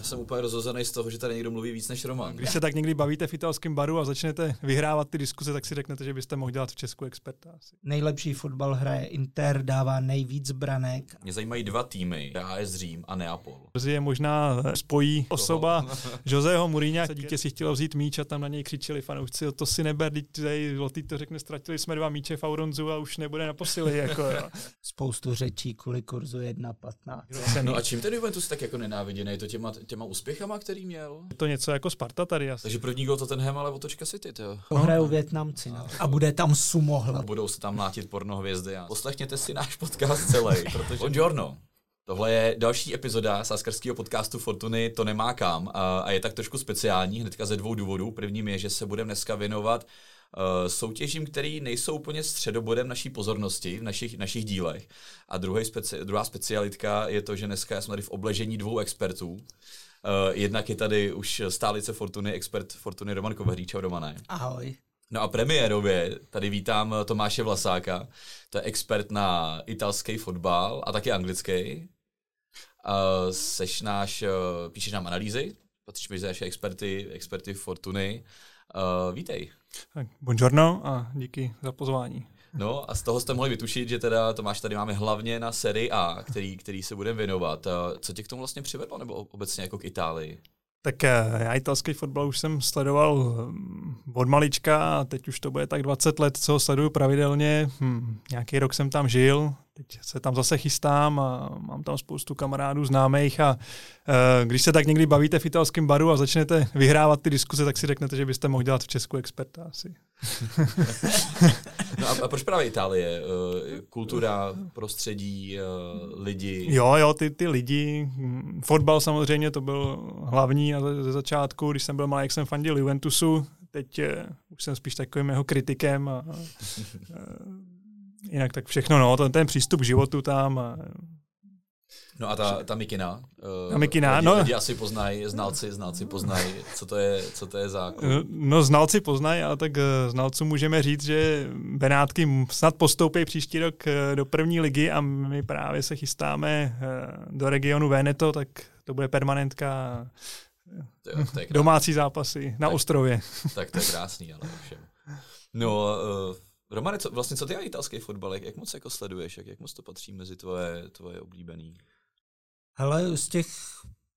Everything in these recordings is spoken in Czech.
Já jsem úplně rozhozený z toho, že tady někdo mluví víc než Roman. Když se tak někdy bavíte v italském baru a začnete vyhrávat ty diskuze, tak si řeknete, že byste mohl dělat v Česku experta. Asi. Nejlepší fotbal hraje Inter, dává nejvíc branek. Mě zajímají dva týmy, AS Řím a Neapol. Brzy je možná spojí osoba Joseho Mourinha. Dítě si chtělo vzít míč a tam na něj křičeli fanoušci, to si neber, teď Lotý to řekne, ztratili jsme dva míče v Auronzu a už nebude na posily. Jako, jo. Spoustu řečí kvůli kurzu 1.15. No a čím ten Juventus tak jako nenáviděný? Je to těma, těma úspěchama, který měl? Je to něco jako Sparta tady asi. Takže první gol Tottenham, ale otočka City, jo. To hrajou Větnamci. No. A bude tam sumohl. A budou se tam mlátit pornohvězdy. A poslechněte si náš podcast celý, protože... Buongiorno. Tohle je další epizoda sáskarského podcastu Fortuny To nemá kam a, je tak trošku speciální hnedka ze dvou důvodů. Prvním je, že se budeme dneska věnovat soutěžím, který nejsou úplně středobodem naší pozornosti v našich, našich dílech. A druhý speci- druhá specialitka je to, že dneska jsme tady v obležení dvou expertů. Uh, jednak je tady už stálice Fortuny, expert Fortuny Roman Kovahří. Čau Romane. Ahoj. No a premiérově tady vítám Tomáše Vlasáka, to je expert na italský fotbal a taky anglický. Uh, seš náš, uh, píšeš nám analýzy, patříš mezi naše experty, experty Fortuny. Uh, vítej. Tak, buongiorno a díky za pozvání. No a z toho jste mohli vytušit, že teda Tomáš tady máme hlavně na sérii A, který, který se budeme věnovat. Co tě k tomu vlastně přivedlo, nebo obecně jako k Itálii? Tak já italský fotbal už jsem sledoval od malička a teď už to bude tak 20 let, co ho sleduju pravidelně. Hm, nějaký rok jsem tam žil, teď se tam zase chystám a mám tam spoustu kamarádů známých a e, když se tak někdy bavíte v italském baru a začnete vyhrávat ty diskuze, tak si řeknete, že byste mohl dělat v Česku experta asi. no a, a proč právě Itálie? Kultura, prostředí, lidi? Jo, jo, ty, ty lidi. Fotbal samozřejmě to byl hlavní a ze začátku, když jsem byl malý, jak jsem fandil Juventusu, teď uh, už jsem spíš takovým jeho kritikem a, a jinak tak všechno, no, ten, ten přístup k životu tam. A, No a ta, ta mikina? Ta mikina, lidi, no. Lidi asi poznají, znalci, znalci poznají, co to je, co to je za klub. No znalci poznají, ale tak znalcům můžeme říct, že Benátky snad postoupí příští rok do první ligy a my právě se chystáme do regionu Veneto, tak to bude permanentka to to je domácí zápasy na tak, ostrově. Tak to je krásný, ale všem. No, uh, Romane, co, vlastně co ty a italský fotbal, jak, jak moc jako sleduješ, jak, jak moc to patří mezi tvoje, tvoje oblíbený? Hele, z těch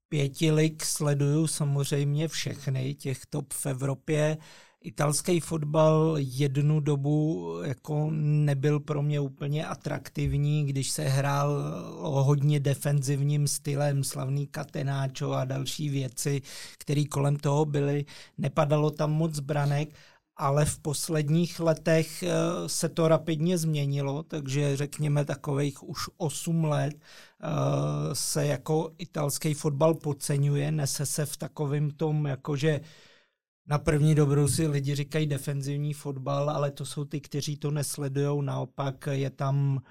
pěti lig sleduju samozřejmě všechny, těch top v Evropě. Italský fotbal jednu dobu jako nebyl pro mě úplně atraktivní, když se hrál hodně defenzivním stylem, slavný Catenaccio a další věci, které kolem toho byly. Nepadalo tam moc branek, ale v posledních letech se to rapidně změnilo, takže řekněme takových už 8 let se jako italský fotbal podceňuje, nese se v takovém tom, jakože na první dobrou si lidi říkají defenzivní fotbal, ale to jsou ty, kteří to nesledují. Naopak je tam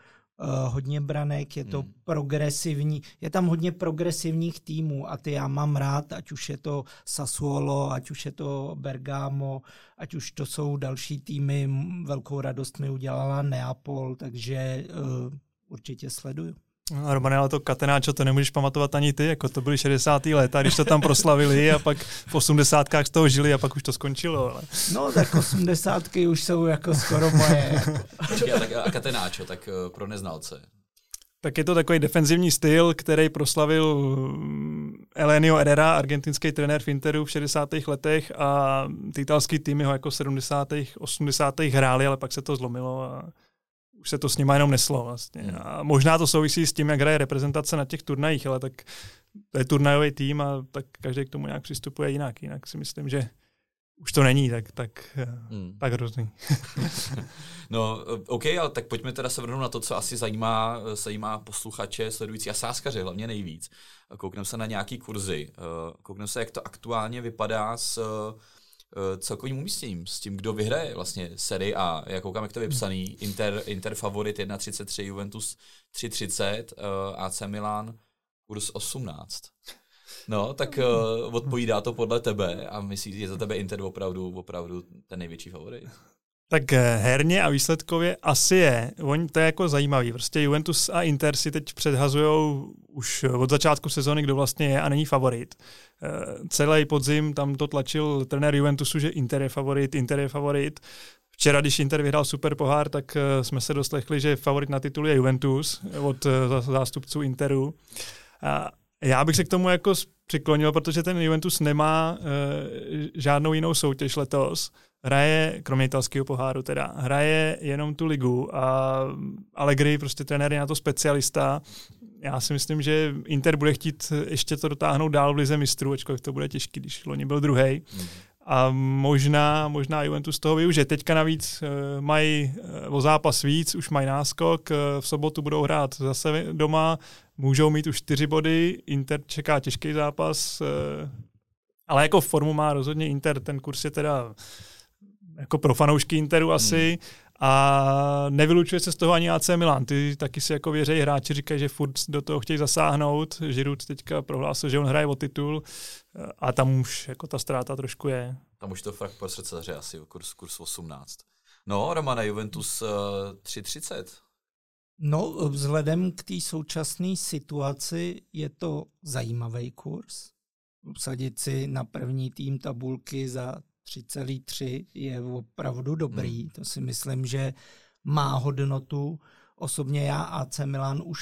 uh, hodně branek, je to hmm. progresivní, je tam hodně progresivních týmů a ty já mám rád, ať už je to Sassuolo, ať už je to Bergamo, ať už to jsou další týmy, velkou radost mi udělala Neapol, takže uh, určitě sleduju. No, Romane, ale to Katenáčo, to nemůžeš pamatovat ani ty, jako to byly 60. léta, když to tam proslavili a pak v 80. z toho žili a pak už to skončilo. Ale... No, tak 80. už jsou jako skoro moje. Jako. Počkej, a, tak, a Katenáčo, tak uh, pro neznalce. Tak je to takový defenzivní styl, který proslavil Elenio Herrera, argentinský trenér v Interu v 60. letech a ty italský týmy ho jako 70. 80. hráli, ale pak se to zlomilo a už se to s nima jenom neslo vlastně. Hmm. A možná to souvisí s tím, jak hraje reprezentace na těch turnajích, ale tak to je turnajový tým a tak každý k tomu nějak přistupuje jinak. Jinak si myslím, že už to není tak, tak, hmm. tak hrozný. no, OK, ale tak pojďme teda se vrhnout na to, co asi zajímá, zajímá posluchače, sledující a sáskaře hlavně nejvíc. Koukneme se na nějaký kurzy, koukneme se, jak to aktuálně vypadá s uh, celkovým umístěním, s tím, kdo vyhraje vlastně Serie A. Já koukám, jak to je vypsaný. Inter, Inter favorit 1,33, Juventus 3,30, uh, AC Milan kurz 18. No, tak uh, odpovídá to podle tebe a myslíš, že za tebe Inter opravdu, opravdu ten největší favorit? Tak eh, herně a výsledkově asi je. Oni, to je jako zajímavý. Prostě Juventus a Inter si teď předhazují už od začátku sezóny, kdo vlastně je a není favorit. Eh, celý podzim tam to tlačil trenér Juventusu, že Inter je favorit, Inter je favorit. Včera, když Inter vyhrál super pohár, tak eh, jsme se doslechli, že favorit na titul je Juventus od zástupců Interu. A já bych se k tomu jako přiklonil, protože ten Juventus nemá žádnou jinou soutěž letos. Hraje, kromě italského poháru teda, hraje jenom tu ligu a Allegri, prostě trenér je na to specialista. Já si myslím, že Inter bude chtít ještě to dotáhnout dál v lize mistrů, ačkoliv to bude těžký, když loni byl druhý. Mm. A možná, možná Juventus toho využije. Teďka navíc uh, mají uh, o zápas víc, už mají náskok, uh, v sobotu budou hrát zase doma, můžou mít už čtyři body, Inter čeká těžký zápas, ale jako formu má rozhodně Inter, ten kurz je teda jako pro fanoušky Interu asi, hmm. a nevylučuje se z toho ani AC Milan. Ty taky si jako věří hráči, říkají, že furt do toho chtějí zasáhnout. Žirut teďka prohlásil, že on hraje o titul a tam už jako ta ztráta trošku je. Tam už to fakt po srdce asi kurz, kurz 18. No, Romana Juventus uh, eh, 3.30. No, vzhledem k té současné situaci je to zajímavý kurz. Obsadit si na první tým tabulky za 3,3 je opravdu dobrý. Hmm. To si myslím, že má hodnotu. Osobně já AC Milan už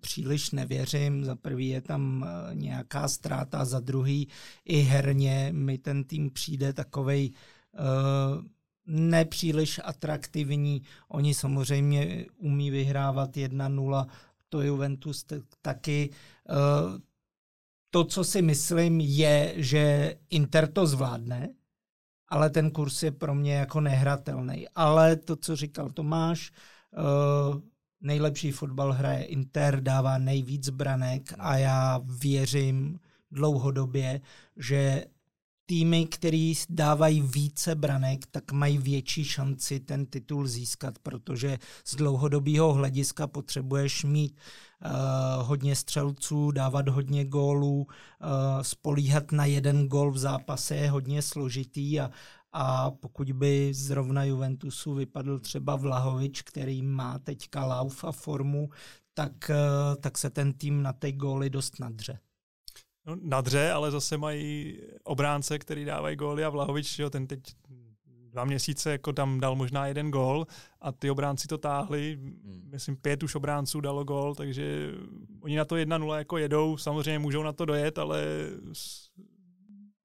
příliš nevěřím. Za prvý je tam eh, nějaká ztráta, za druhý i herně mi ten tým přijde takovej uh, nepříliš atraktivní. Oni samozřejmě umí vyhrávat 1-0, to Juventus taky. Uh, to, co si myslím, je, že Inter to zvládne, ale ten kurz je pro mě jako nehratelný. Ale to, co říkal Tomáš, uh, nejlepší fotbal hraje Inter, dává nejvíc branek a já věřím dlouhodobě, že týmy, který dávají více branek, tak mají větší šanci ten titul získat, protože z dlouhodobého hlediska potřebuješ mít hodně střelců, dávat hodně gólů, uh, spolíhat na jeden gól v zápase je hodně složitý a, a pokud by zrovna Juventusu vypadl třeba Vlahovič, který má teďka lauf a formu, tak, uh, tak se ten tým na té góly dost nadře. No, nadře, ale zase mají obránce, který dávají góly a Vlahovič, jo, ten teď dva měsíce jako tam dal možná jeden gól a ty obránci to táhli. Hmm. Myslím, pět už obránců dalo gól, takže oni na to 1-0 jako jedou. Samozřejmě můžou na to dojet, ale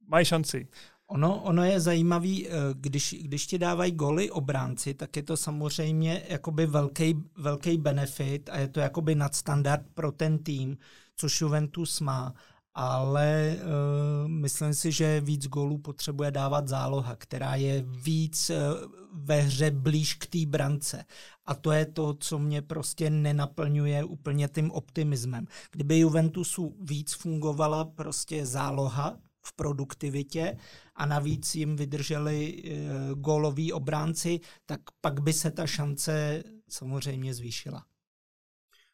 mají šanci. Ono, ono je zajímavý, eh, když, když ti dávají goly obránci, tak je to samozřejmě jakoby velký, velký benefit a je to jakoby nadstandard pro ten tým, což Juventus má ale uh, myslím si, že víc gólů potřebuje dávat záloha, která je víc uh, ve hře blíž k té brance. A to je to, co mě prostě nenaplňuje úplně tím optimismem. Kdyby Juventusu víc fungovala prostě záloha v produktivitě a navíc jim vydrželi uh, góloví obránci, tak pak by se ta šance samozřejmě zvýšila.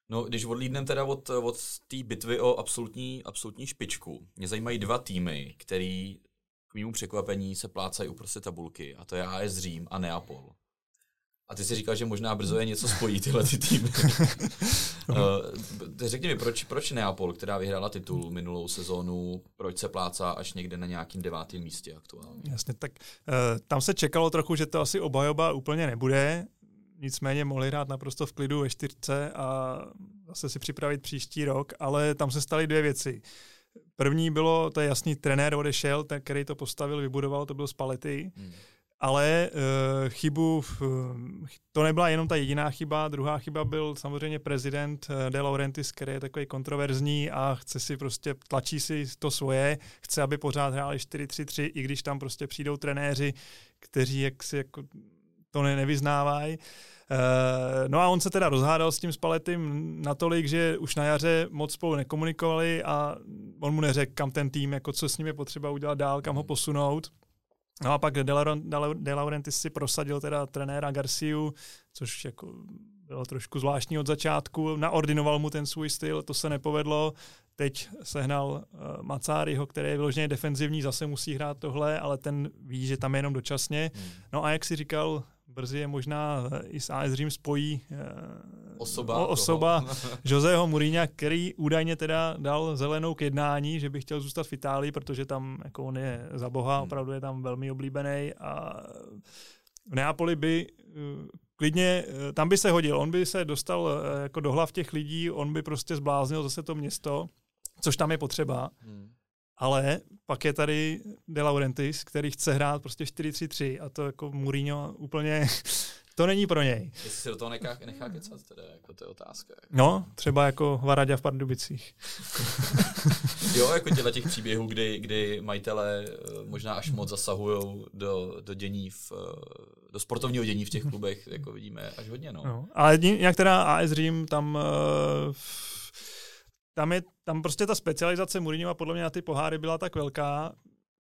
No, když odlídneme teda od, od té bitvy o absolutní, absolutní špičku, mě zajímají dva týmy, který k mému překvapení se plácají uprostřed tabulky, a to je AS Řím a Neapol. A ty si říkal, že možná brzo je něco spojí tyhle ty týmy. uh, řekni mi, proč, proč Neapol, která vyhrála titul minulou sezónu, proč se plácá až někde na nějakým devátém místě aktuálně? Jasně, tak uh, tam se čekalo trochu, že to asi obajoba úplně nebude nicméně mohli hrát naprosto v klidu ve čtyřce a zase si připravit příští rok, ale tam se staly dvě věci. První bylo, to je jasný, trenér odešel, ten, který to postavil, vybudoval, to byl Spalletti, hmm. ale uh, chybu, to nebyla jenom ta jediná chyba, druhá chyba byl samozřejmě prezident uh, De Laurentiis, který je takový kontroverzní a chce si prostě, tlačí si to svoje, chce, aby pořád hráli 4-3-3, i když tam prostě přijdou trenéři, kteří jak si jako to ne, nevyznávají. Uh, no a on se teda rozhádal s tím Spaletým natolik, že už na jaře moc spolu nekomunikovali a on mu neřekl, kam ten tým, jako co s ním je potřeba udělat dál, kam ho posunout. No a pak De Laurentiis si prosadil teda trenéra Garciu, což jako bylo trošku zvláštní od začátku, naordinoval mu ten svůj styl, to se nepovedlo, teď sehnal uh, Macáriho, který je vyloženě defenzivní, zase musí hrát tohle, ale ten ví, že tam je jenom dočasně. Hmm. No a jak si říkal, brzy je možná i s AS Řím spojí osoba, osoba Joseho Mourinha, který údajně teda dal zelenou k jednání, že by chtěl zůstat v Itálii, protože tam jako on je za boha, hmm. opravdu je tam velmi oblíbený a v Neapoli by klidně, tam by se hodil, on by se dostal jako do hlav těch lidí, on by prostě zbláznil zase to město, což tam je potřeba. Hmm. Ale pak je tady De Laurentiis, který chce hrát prostě 4-3-3 a to jako Mourinho úplně to není pro něj. Jestli se do toho nechá, nechá kecat, teda, jako to je otázka. No, třeba jako Varadě v Pardubicích. jo, jako těle těch příběhů, kdy, kdy majitele eh, možná až moc zasahují do, do dění v, eh, do sportovního dění v těch klubech, jako vidíme až hodně, no. no ale nějak teda AS Řím tam uh, tam, je, tam prostě ta specializace Mourinhova podle mě na ty poháry byla tak velká,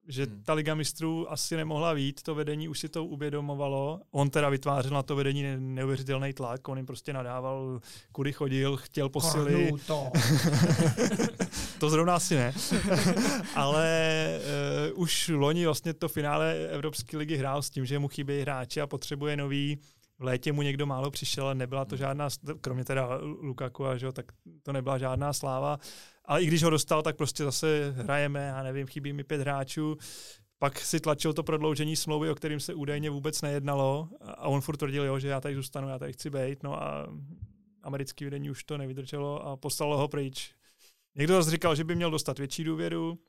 že hmm. ta Liga mistrů asi nemohla vít, to vedení už si to uvědomovalo. On teda vytvářel na to vedení neuvěřitelný tlak, on jim prostě nadával, kudy chodil, chtěl posily. to. to zrovna asi ne. Ale uh, už loni vlastně to finále Evropské ligy hrál s tím, že mu chybějí hráči a potřebuje nový v létě mu někdo málo přišel, ale nebyla to hmm. žádná, kromě teda Lukaku, a že, tak to nebyla žádná sláva. Ale i když ho dostal, tak prostě zase hrajeme, já nevím, chybí mi pět hráčů. Pak si tlačil to prodloužení smlouvy, o kterým se údajně vůbec nejednalo a on furt tvrdil, jo, že já tady zůstanu, já tady chci být. No a americký vedení už to nevydrželo a poslalo ho pryč. Někdo zase říkal, že by měl dostat větší důvěru,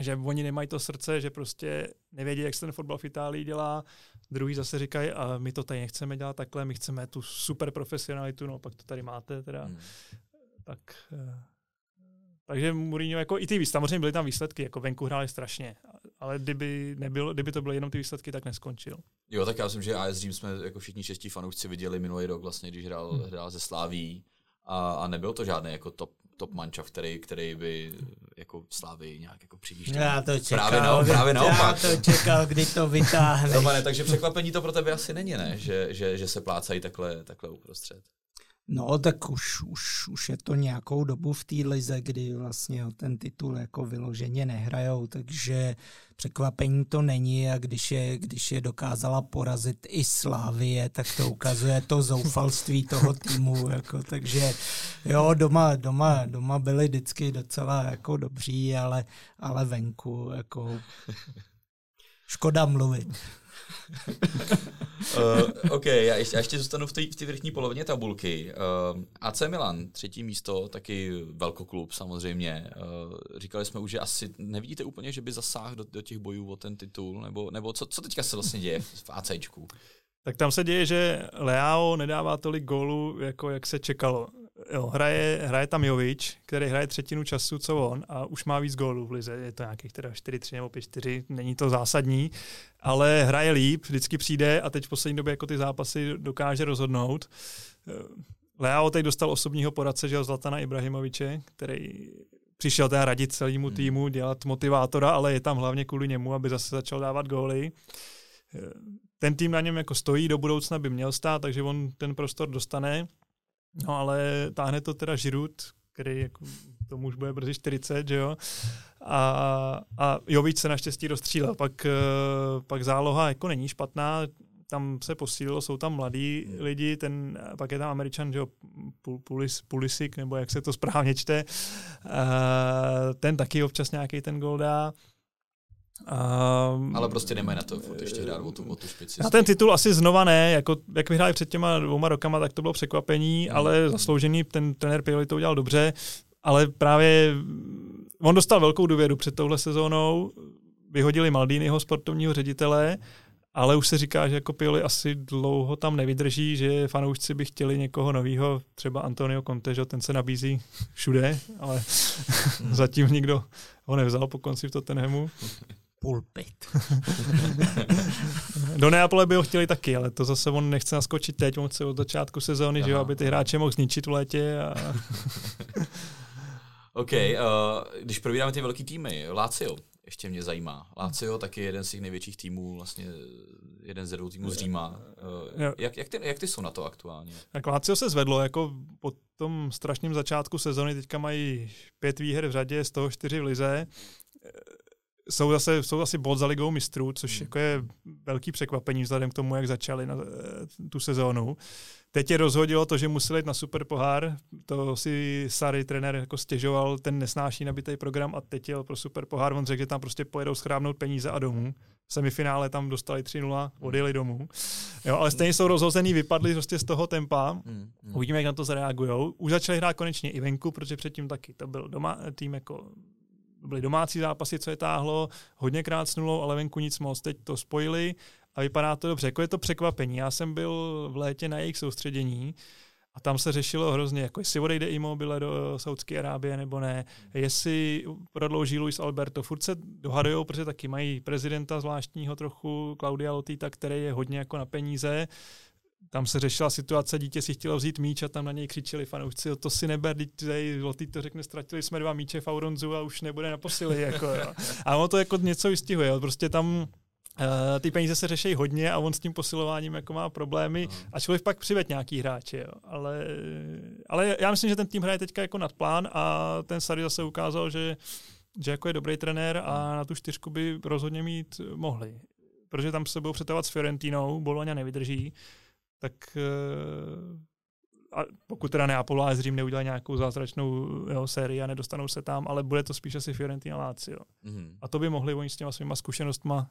že oni nemají to srdce, že prostě nevědí, jak se ten fotbal v Itálii dělá. Druhý zase říkají, a my to tady nechceme dělat takhle, my chceme tu super profesionalitu, no pak to tady máte teda. Hmm. Tak, eh, takže Mourinho, jako i ty samozřejmě byly tam výsledky, jako venku hráli strašně, ale kdyby, nebylo, kdyby to byly jenom ty výsledky, tak neskončil. Jo, tak já myslím, že AS Řím jsme jako všichni čestí fanoušci viděli minulý rok, vlastně, když hrál, hmm. hrál ze Sláví a, a nebyl to žádný jako top top mančav, který, který by jako Slávy nějak jako přivíštěl. Já to čekal, právě, no, právě naopak. Já to čekal, kdy to vytáhneš. Romane, takže překvapení to pro tebe asi není, ne? Že, že, že se plácají takhle, takhle uprostřed. No, tak už, už, už je to nějakou dobu v té lize, kdy vlastně o ten titul jako vyloženě nehrajou, takže překvapení to není a když je, když je dokázala porazit i Slávie, tak to ukazuje to zoufalství toho týmu, jako, takže jo, doma, doma, doma byli vždycky docela jako dobří, ale, ale venku jako škoda mluvit uh, OK, já ještě, já ještě zůstanu v té v vrchní polovině tabulky. Uh, eh, AC Milan, třetí místo, taky velkoklub samozřejmě. Uh, říkali jsme už, že asi nevidíte úplně, že by zasáhl do, do těch bojů o ten titul, nebo, nebo co, co teďka se vlastně děje v ACčku? Tak tam se děje, že Leao nedává tolik gólů, jako jak se čekalo jo, hraje, hraje tam Jovič, který hraje třetinu času, co on, a už má víc gólů v lize. Je to nějakých teda 4-3 nebo 5-4, není to zásadní, ale hraje líp, vždycky přijde a teď v poslední době jako ty zápasy dokáže rozhodnout. Leao teď dostal osobního poradce, že Zlatana Ibrahimoviče, který přišel teda radit celému hmm. týmu, dělat motivátora, ale je tam hlavně kvůli němu, aby zase začal dávat góly. Ten tým na něm jako stojí, do budoucna by měl stát, takže on ten prostor dostane. No ale táhne to teda Žirut, který jako, tomu už bude brzy 40, že jo. A, a Jovič se naštěstí dostřílel. Pak, eh, pak záloha jako není špatná, tam se posílilo, jsou tam mladí lidi, ten, pak je tam američan, že jo, Pulis, Pulisik, nebo jak se to správně čte, uh, ten taky občas nějaký ten gol dá. Um, ale prostě nemají na to furt ještě hrát o tu, o tu špici. Na ten titul asi znova ne, jako jak vyhráli před těma dvouma rokama, tak to bylo překvapení, mm. ale zasloužený, ten trenér Pioli to udělal dobře, ale právě on dostal velkou důvěru před touhle sezónou, vyhodili Maldiniho sportovního ředitele, ale už se říká, že jako Pioli asi dlouho tam nevydrží, že fanoušci by chtěli někoho nového, třeba Antonio Conte, že ten se nabízí všude, ale mm. zatím nikdo ho nevzal po konci v Tottenhamu pulpit. Do Neapole by ho chtěli taky, ale to zase on nechce naskočit teď, on chce od začátku sezóny, že jo, aby ty hráče mohl zničit v létě. A... OK, uh, když probíráme ty velký týmy, Lazio, ještě mě zajímá. Lazio taky jeden z těch největších týmů, vlastně jeden ze dvou týmů z Říma. Uh, jak, jak, ty, jak ty jsou na to aktuálně? Tak Lazio se zvedlo, jako po tom strašném začátku sezóny, teďka mají pět výher v řadě, z toho čtyři v lize jsou zase, jsou asi bod za ligou mistrů, což hmm. jako je velký překvapení vzhledem k tomu, jak začali na, eh, tu sezónu. Teď je rozhodilo to, že museli jít na super pohár, to si Sary trenér jako stěžoval, ten nesnáší nabitý program a teď jel pro super pohár, on řekl, že tam prostě pojedou schrábnout peníze a domů. V semifinále tam dostali 3-0, odjeli domů. Jo, ale stejně jsou rozhozený, vypadli prostě z toho tempa. Hmm, hmm. Uvidíme, jak na to zareagují. Už začali hrát konečně i venku, protože předtím taky to byl doma, tým jako byly domácí zápasy, co je táhlo, hodněkrát s nulou, ale venku nic moc. Teď to spojili a vypadá to dobře. Jako je to překvapení. Já jsem byl v létě na jejich soustředění a tam se řešilo hrozně, jako jestli odejde Immobile do Saudské Arábie nebo ne, jestli prodlouží Luis Alberto. Furt se dohadujou, protože taky mají prezidenta zvláštního trochu, Claudia Lotita, který je hodně jako na peníze tam se řešila situace, dítě si chtělo vzít míč a tam na něj křičeli fanoušci, to si neber, Lotý to řekne, ztratili jsme dva míče v Auronzu a už nebude na posily. Jako, jo. A ono to jako něco vystihuje, jo. prostě tam Uh, ty peníze se řeší hodně a on s tím posilováním jako má problémy, uh. ačkoliv pak přived nějaký hráči, jo. Ale, ale já myslím, že ten tým hraje teďka jako nad plán a ten Sary zase ukázal, že, že jako je dobrý trenér a na tu čtyřku by rozhodně mít mohli. Protože tam se budou přetahovat s Fiorentinou, Bologna nevydrží, tak uh, a pokud teda Neapol a Řím neudělají nějakou zázračnou jo, sérii a nedostanou se tam, ale bude to spíš asi Fiorentina Lazio. Mm-hmm. A to by mohli oni s těma svýma zkušenostma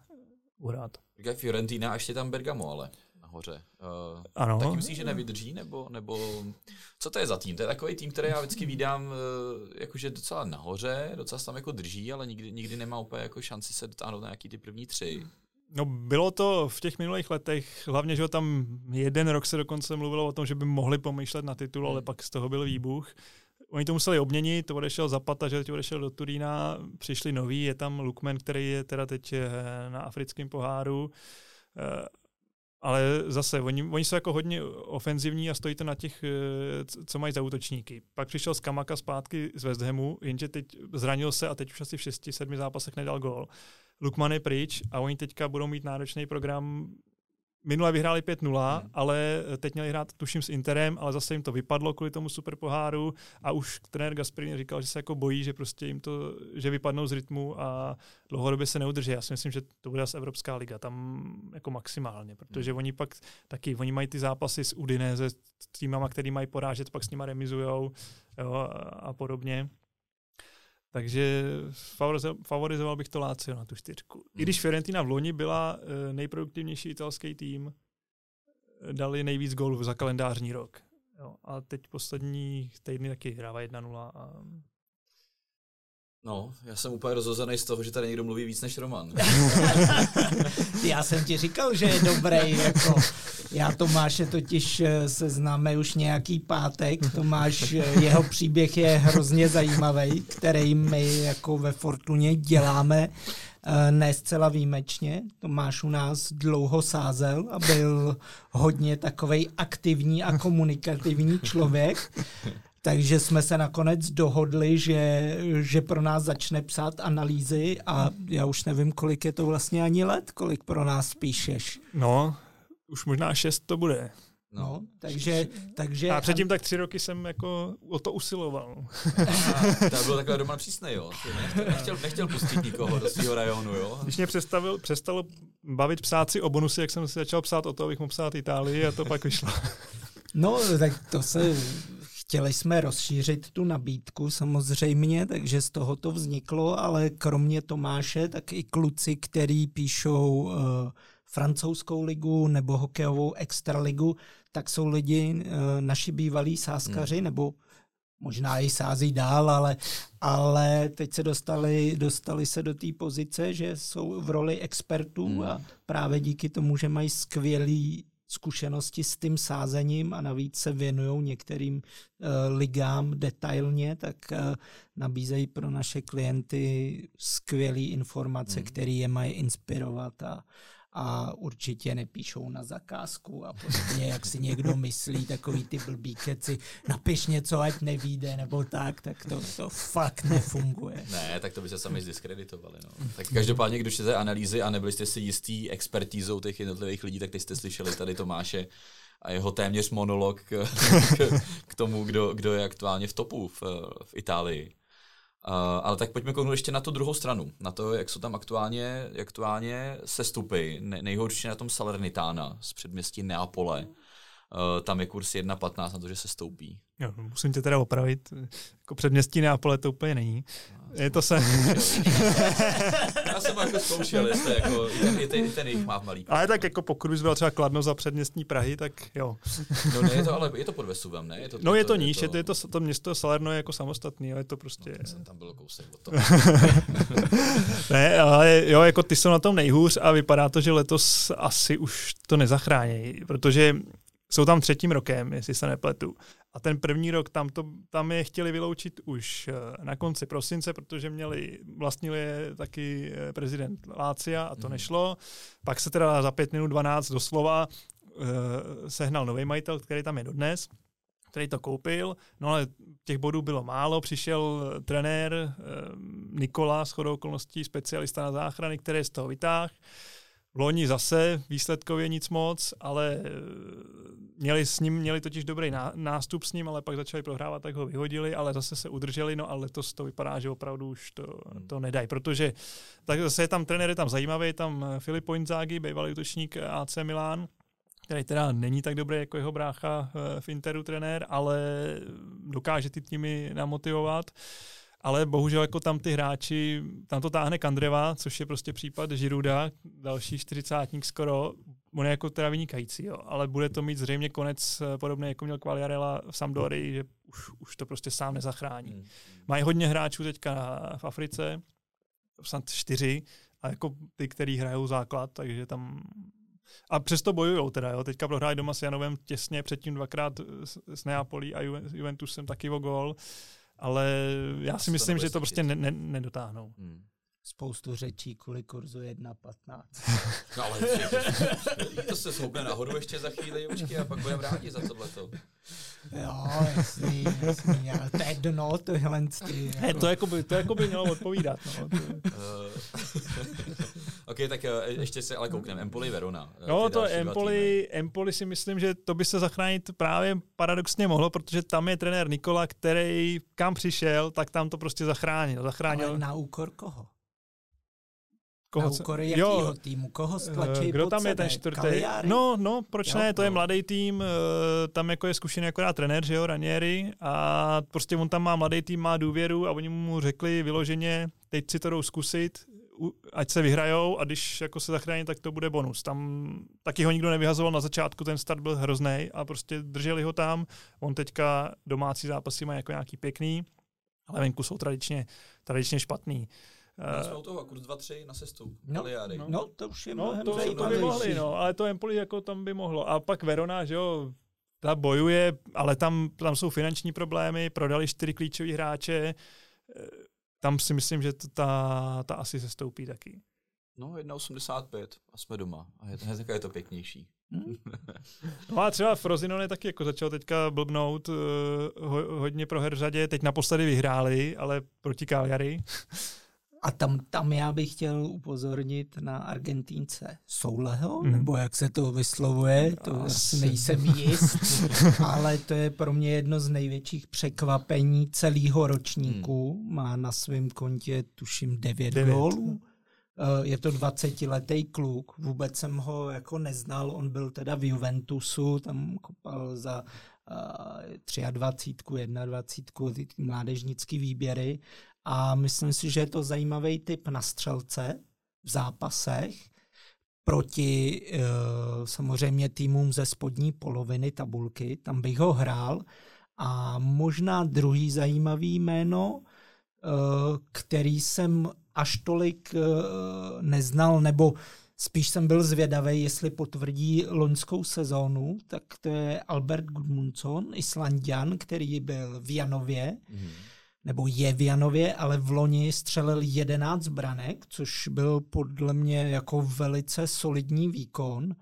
uhrát. Říká Fiorentina a ještě tam Bergamo, ale nahoře. Uh, ano. Taky myslíš, že nevydrží, nebo, nebo co to je za tým? To je takový tým, který já vždycky vídám uh, jakože docela nahoře, docela se tam jako drží, ale nikdy, nikdy nemá úplně jako šanci se dotáhnout na nějaký ty první tři. No bylo to v těch minulých letech, hlavně, že tam jeden rok se dokonce mluvilo o tom, že by mohli pomýšlet na titul, hmm. ale pak z toho byl výbuch. Oni to museli obměnit, to odešel Zapata, že teď odešel do Turína, přišli noví, je tam Lukman, který je teda teď eh, na africkém poháru, eh, ale zase, oni, oni jsou jako hodně ofenzivní a stojí to na těch, eh, co mají za útočníky. Pak přišel z Kamaka zpátky z West Hamu, jenže teď zranil se a teď už asi v 6-7 zápasech nedal gól. Lukman je pryč a oni teďka budou mít náročný program Minule vyhráli 5-0, hmm. ale teď měli hrát tuším s Interem, ale zase jim to vypadlo kvůli tomu superpoháru a už trenér Gasperini říkal, že se jako bojí, že prostě jim to, že vypadnou z rytmu a dlouhodobě se neudrží. Já si myslím, že to bude asi Evropská liga, tam jako maximálně, protože hmm. oni pak taky, oni mají ty zápasy s Udinese, s týmama, který mají porážet, pak s nima remizujou jo, a podobně. Takže favorizoval bych to Lazio na tu čtyřku. Hmm. I když Fiorentina v loni byla eh, nejproduktivnější italský tým, eh, dali nejvíc gólů za kalendářní rok. Jo, a teď poslední týdny taky hrává 1-0 a No, já jsem úplně rozhozený z toho, že tady někdo mluví víc než Roman. já jsem ti říkal, že je dobrý, jako já Tomáše totiž eh, se známe už nějaký pátek, Tomáš, eh, jeho příběh je hrozně zajímavý, který my jako ve Fortuně děláme eh, ne zcela výjimečně. Tomáš u nás dlouho sázel a byl hodně takový aktivní a komunikativní člověk. Takže jsme se nakonec dohodli, že, že pro nás začne psát analýzy a já už nevím, kolik je to vlastně ani let, kolik pro nás píšeš. No, už možná šest to bude. No, no takže, takže... A předtím tak tři roky jsem jako o to usiloval. to byl takhle doma přísný, jo. Nechtěl, nechtěl, nechtěl pustit nikoho do svého rajonu, jo. Když mě přestavil, přestalo bavit psát si o bonusy, jak jsem si začal psát o to, abych mohl psát Itálii a to pak vyšlo. No, tak to se Chtěli jsme rozšířit tu nabídku samozřejmě, takže z toho to vzniklo, ale kromě Tomáše, tak i kluci, který píšou uh, francouzskou ligu nebo hokejovou extraligu, tak jsou lidi, uh, naši bývalí sáskaři, hmm. nebo možná i sází dál, ale, ale teď se dostali, dostali se do té pozice, že jsou v roli expertů hmm. a právě díky tomu, že mají skvělý zkušenosti s tím sázením a navíc se věnují některým uh, ligám detailně, tak uh, nabízejí pro naše klienty skvělé informace, hmm. které je mají inspirovat a, a určitě nepíšou na zakázku a podobně, jak si někdo myslí, takový ty blbý keci, napiš něco, ať nevíde, nebo tak, tak to, to fakt nefunguje. Ne, tak to by se sami zdiskreditovali. No. Tak každopádně, když čtete analýzy a nebyli jste si jistý expertízou těch jednotlivých lidí, tak teď jste slyšeli tady Tomáše a jeho téměř monolog k, k, k tomu, kdo, kdo je aktuálně v topu v, v Itálii. Uh, ale tak pojďme kouknout ještě na tu druhou stranu, na to, jak jsou tam aktuálně, aktuálně sestupy. Ne, nejhorší na tom Salernitána z předměstí Neapole. Uh, tam je kurz 1,15 na to, že se stoupí. Jo, musím tě teda opravit. Jako předměstí Neapole to úplně není. Je to se... Já jsem jako zkoušel, jestli jako, i ten, ten jejich má malý. Ale tak jako pokud bys byl třeba Kladno za předměstní Prahy, tak jo. No ne, je to, ale je to pod Vesuvem, ne? Je to, no je to, to níž, je to, je to, to město Salerno je jako samostatný, ale je to prostě... No, jsem tam byl kousek od toho. ne, ale jo, jako ty jsou na tom nejhůř a vypadá to, že letos asi už to nezachrání, protože jsou tam třetím rokem, jestli se nepletu. A ten první rok tam, to, tam je chtěli vyloučit už eh, na konci prosince, protože měli, vlastnili je taky eh, prezident Lácia a to mm. nešlo. Pak se teda za pět minut 12 doslova uh, sehnal nový majitel, který tam je dodnes který to koupil, no ale těch bodů bylo málo, přišel trenér Nikola, s okolností specialista na záchrany, který z toho vytáhl, loni zase výsledkově nic moc, ale eh, měli s ním, měli totiž dobrý nástup s ním, ale pak začali prohrávat, tak ho vyhodili, ale zase se udrželi, no ale letos to vypadá, že opravdu už to, hmm. to nedají, protože tak zase je tam trenér, je tam zajímavý, je tam eh, Filippo Inzaghi, bývalý útočník AC Milan, který teda není tak dobrý jako jeho brácha eh, v Interu trenér, ale dokáže ty týmy namotivovat ale bohužel jako tam ty hráči, tam to táhne Kandreva, což je prostě případ Žiruda, další čtyřicátník skoro, on je jako teda vynikající, jo, ale bude to mít zřejmě konec eh, podobný, jako měl Qualiarella v Sampdorii, že už, už to prostě sám nezachrání. Hmm. Mají hodně hráčů teďka v Africe, snad čtyři, a jako ty, který hrajou základ, takže tam a přesto bojujou teda, jo. Teďka prohráli doma s Janovem těsně, předtím dvakrát s Neapolí a Juventusem taky o gol ale já si myslím, že to prostě ne, ne, nedotáhnou. Hmm. Spoustu řečí kvůli kurzu 1.15. no ale to se sloupne nahoru ještě za chvíli, počkej, a pak budeme rádi za tohleto. Jo, jasný, jasný, ale to je dno, tohle ty. Jako... to, jako by, to jako by mělo odpovídat. No. Ok, tak eh, ještě se ale koukneme. Empoli Verona. Eh, no, to Empoli, Empoli si myslím, že to by se zachránit právě paradoxně mohlo, protože tam je trenér Nikola, který kam přišel, tak tam to prostě zachránil. zachránil. Ale na úkor koho? Koho na úkor jakýho týmu? Koho stlačí Kdo tam je ten čtvrtý? No, no, proč jo, ne? To no. je mladý tým, eh, tam jako je zkušený akorát trenér, že jo, Ranieri a prostě on tam má mladý tým, má důvěru a oni mu řekli vyloženě, teď si to jdou zkusit, ať se vyhrajou a když jako se zachrání, tak to bude bonus. Tam taky ho nikdo nevyhazoval na začátku, ten start byl hrozný a prostě drželi ho tam. On teďka domácí zápasy má jako nějaký pěkný, ale venku jsou tradičně, tradičně špatný. Uh, jsme u toho, kurz 2-3 na sestu. No, no, no, to už je no, to, to by mohli, no, ale to Empoli jako tam by mohlo. A pak Verona, že jo, ta bojuje, ale tam, tam jsou finanční problémy, prodali čtyři klíčové hráče, eh, tam si myslím, že to, ta, ta asi se stoupí taky. No, 1,85 a jsme doma. A je, je, je to pěknější. Hmm. no a třeba Frozinone taky jako začal teďka blbnout uh, ho, hodně pro her řadě. Teď naposledy vyhráli, ale proti Cagliari. A tam, tam já bych chtěl upozornit na Argentínce Souleho, mm. nebo jak se to vyslovuje, to Asi. nejsem jist, ale to je pro mě jedno z největších překvapení celého ročníku. Mm. Má na svém kontě tuším 9, 9. gólů. Eh, je to 20-letý kluk, vůbec jsem ho jako neznal, on byl teda v Juventusu, tam kopal za uh, 23, 21, ty mládežnický výběry a myslím si, že je to zajímavý typ na střelce v zápasech proti uh, samozřejmě týmům ze spodní poloviny tabulky. Tam bych ho hrál. A možná druhý zajímavý jméno, uh, který jsem až tolik uh, neznal, nebo spíš jsem byl zvědavý, jestli potvrdí loňskou sezónu, tak to je Albert Gudmundsson, Islandian, který byl v Janově. Mm nebo je v Janově, ale v loni střelil 11 branek, což byl podle mě jako velice solidní výkon.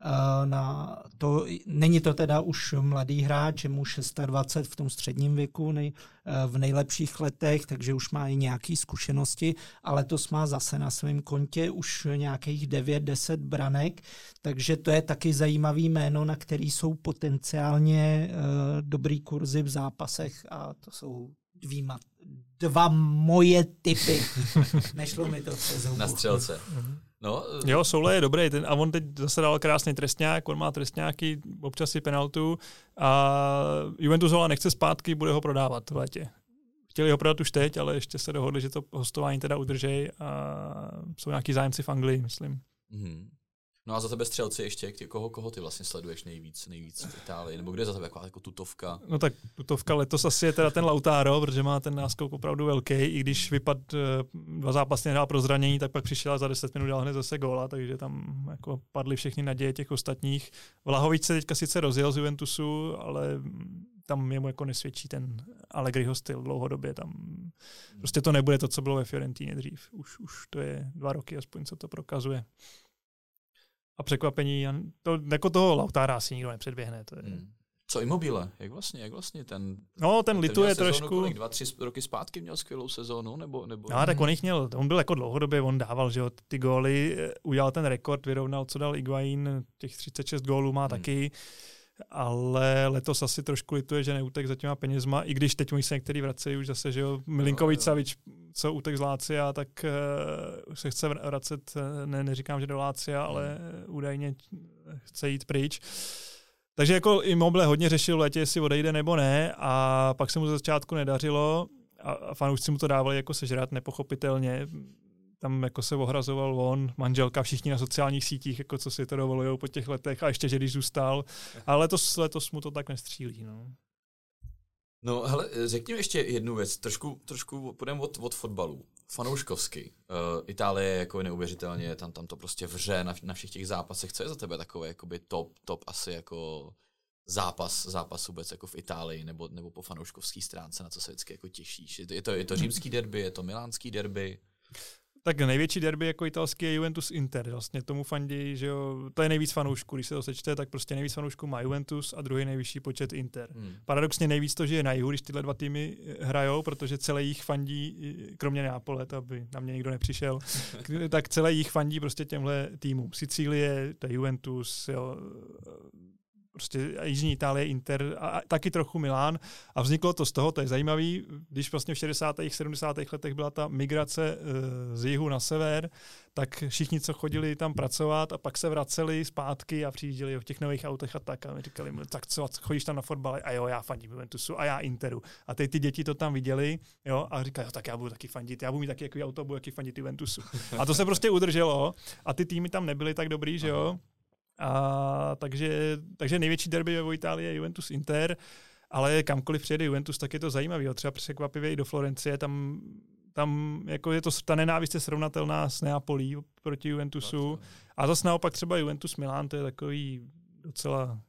Eh, na to, není to teda už mladý hráč, je mu 26 v tom středním věku, nej, eh, v nejlepších letech, takže už má i nějaké zkušenosti, ale to má zase na svém kontě už nějakých 9-10 branek, takže to je taky zajímavý jméno, na který jsou potenciálně uh, dobrý kurzy v zápasech a to jsou dvíma, dva moje typy. Nešlo mi to přes hubu. Na střelce. No, Jo, Soule je dobrý, ten, a on teď zase dal krásný trestňák, on má trestňáky, občas si penaltu a Juventus ho nechce zpátky, bude ho prodávat v létě. Chtěli ho prodat už teď, ale ještě se dohodli, že to hostování teda udržej a jsou nějaký zájemci v Anglii, myslím. Mhm. No a za tebe střelci ještě, tě, koho, koho ty vlastně sleduješ nejvíc, nejvíc v Itálii? Nebo kde je za tebe jako, jako tutovka? No tak tutovka letos asi je teda ten Lautaro, protože má ten náskok opravdu velký, i když vypad eh, dva zápasy nehrál pro zranění, tak pak přišel za 10 minut dal hned zase góla, takže tam jako padly všechny naděje těch ostatních. Vlahovič se teďka sice rozjel z Juventusu, ale tam jemu jako nesvědčí ten Allegriho styl dlouhodobě. Tam prostě to nebude to, co bylo ve Fiorentíně dřív. Už, už to je dva roky aspoň, co to prokazuje. A překvapení, to, jako toho Lautára asi nikdo nepředběhne. To je, Hmm. Co Immobile? Jak vlastně, jak vlastně ten... No, ten lituje měl sezónu trošku. Kolik, dva, tři roky zpátky měl skvělou sezónu? Nebo, nebo... No, tak on jich měl, on byl jako dlouhodobě, on dával, že jo, ty góly, eh, udělal ten rekord, vyrovnal, co dal Iguain, těch 36 gólů má Hmm. taky, ale letos asi trošku lituje, že neutek za těma penězma, i když teď se některý vracejí už zase, že jo, Milinkovič. Savič, co utek z Lácia, tak uh, se chce vr- vracet, eh, ne, neříkám, že do Lácia, ale Hmm. údajně chce jít pryč. Takže jako Immobile hodně řešil v létě, jestli odejde nebo ne a pak se mu ze začátku nedařilo a, a fanoušci mu to dávali jako sežrat nepochopitelně. Tam jako se ohrazoval on, manželka, všichni na sociálních sítích, jako co si to dovolují po těch letech a ještě, že když zůstal. Ale letos, letos mu to tak nestřílí. No. No hele, řekni mi ještě jednu věc, trošku, trošku půjdeme od, od fotbalu. Fanouškovsky. Uh, Itálie je jako neuvěřitelně, tam, tam to prostě vře na, na všech těch zápasech. Co je za tebe takové jakoby top, top asi jako zápas, zápas vůbec jako v Itálii nebo, nebo po fanouškovské stránce, na co se vždycky jako těšíš? Je to, je to římský derby, je to milánský derby? Tak největší derby jako italský je Juventus Inter. Vlastně tomu fandí, že jo, to je nejvíc fanoušků. Když se to sečte, tak prostě nejvíc fanoušků má Juventus a druhý nejvyšší počet Inter. Hmm. Paradoxně nejvíc to žije na jihu, když tyhle dva týmy eh, hrajou, protože celé jich fandí, kromě Neapole, to aby na mě nikdo nepřišel, tak celé jich fandí prostě těmhle týmům. Sicílie, to je Juventus, jo, prostě Jižní Itálie, Inter a a taky trochu Milán. A vzniklo to z toho, to je zajímavý, když vlastně v 60. 70. letech byla ta migrace eh, z jihu na sever, tak všichni, co chodili tam pracovat a pak se vraceli zpátky a přijížděli v těch nových autech a tak a mi říkali, mu, tak co, chodíš tam na fotbal? A jo, já fandím Juventusu a já Interu. A teď ty děti to tam viděli jo, a říkají, jo, tak já budu taky fandit, já budu mít taky jaký auto, budu taky fandit Juventusu. A to se prostě udrželo a ty týmy tam nebyly tak dobrý, že jo. A takže, takže největší derby ve Itálii je Juventus Inter, ale kamkoliv přijede Juventus, tak je to zajímavé. Třeba překvapivě i do Florencie, tam, tam jako je to ta nenávist je srovnatelná s Neapolí proti Juventusu. A zase naopak třeba Juventus Milán, to je takový docela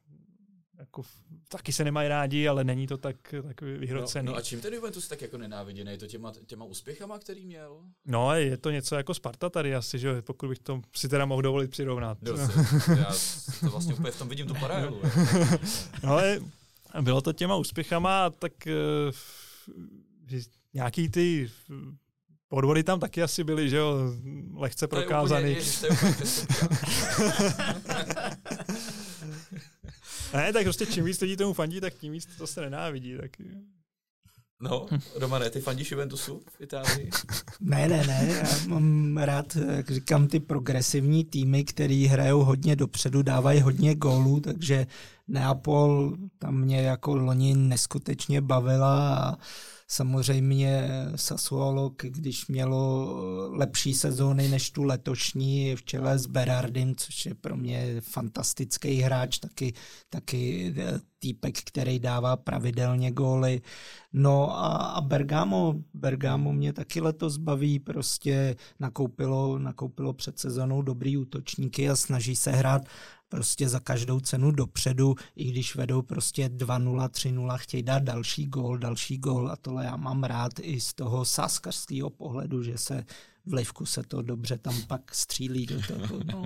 jako, taky se nemají rádi, ale není to tak, tak vyhrocený. No, no a čím ten Juventus tak jako nenáviděný? Je to těma, těma úspěchama, který měl? No, je to něco jako Sparta tady asi, že jo, pokud bych to si teda mohl dovolit přirovnat. Dobře, já to vlastně úplně v tom vidím tu paralelu. No, ale bylo to těma úspěchama, tak eh, nějaký ty podvody tam taky asi byly, že jo, lehce To je prokázaný. úplně- ježiš, to je úplně. Ne, tak prostě čím víc lidí tomu fandí, tak tím víc to se nenávidí. Tak... No, Romane, ty fandíš Juventusu v Itálii? Ne, ne, ne, já mám rád, jak říkám, ty progresivní týmy, který hrajou hodně dopředu, dávají hodně gólů, takže Neapol tam mě jako loni neskutečně bavila a samozřejmě Sassuolo, když mělo lepší sezóny než tu letošní v čele s Berardim, což je pro mě fantastický hráč, taky, taky eh, týpek, který dává pravidelně góly. No a, a Bergamo, Bergamo mě taky letos baví, prostě nakoupilo, nakoupilo před sezónou dobrý útočníky a snaží se hrát prostě za každou cenu dopředu, i když vedou prostě 2-0, 3-0, chtějí dát další gól, další gól a tohle já mám rád i z toho sáskarského pohledu, že se v Livku se to dobře tam pak střílí do toho. No.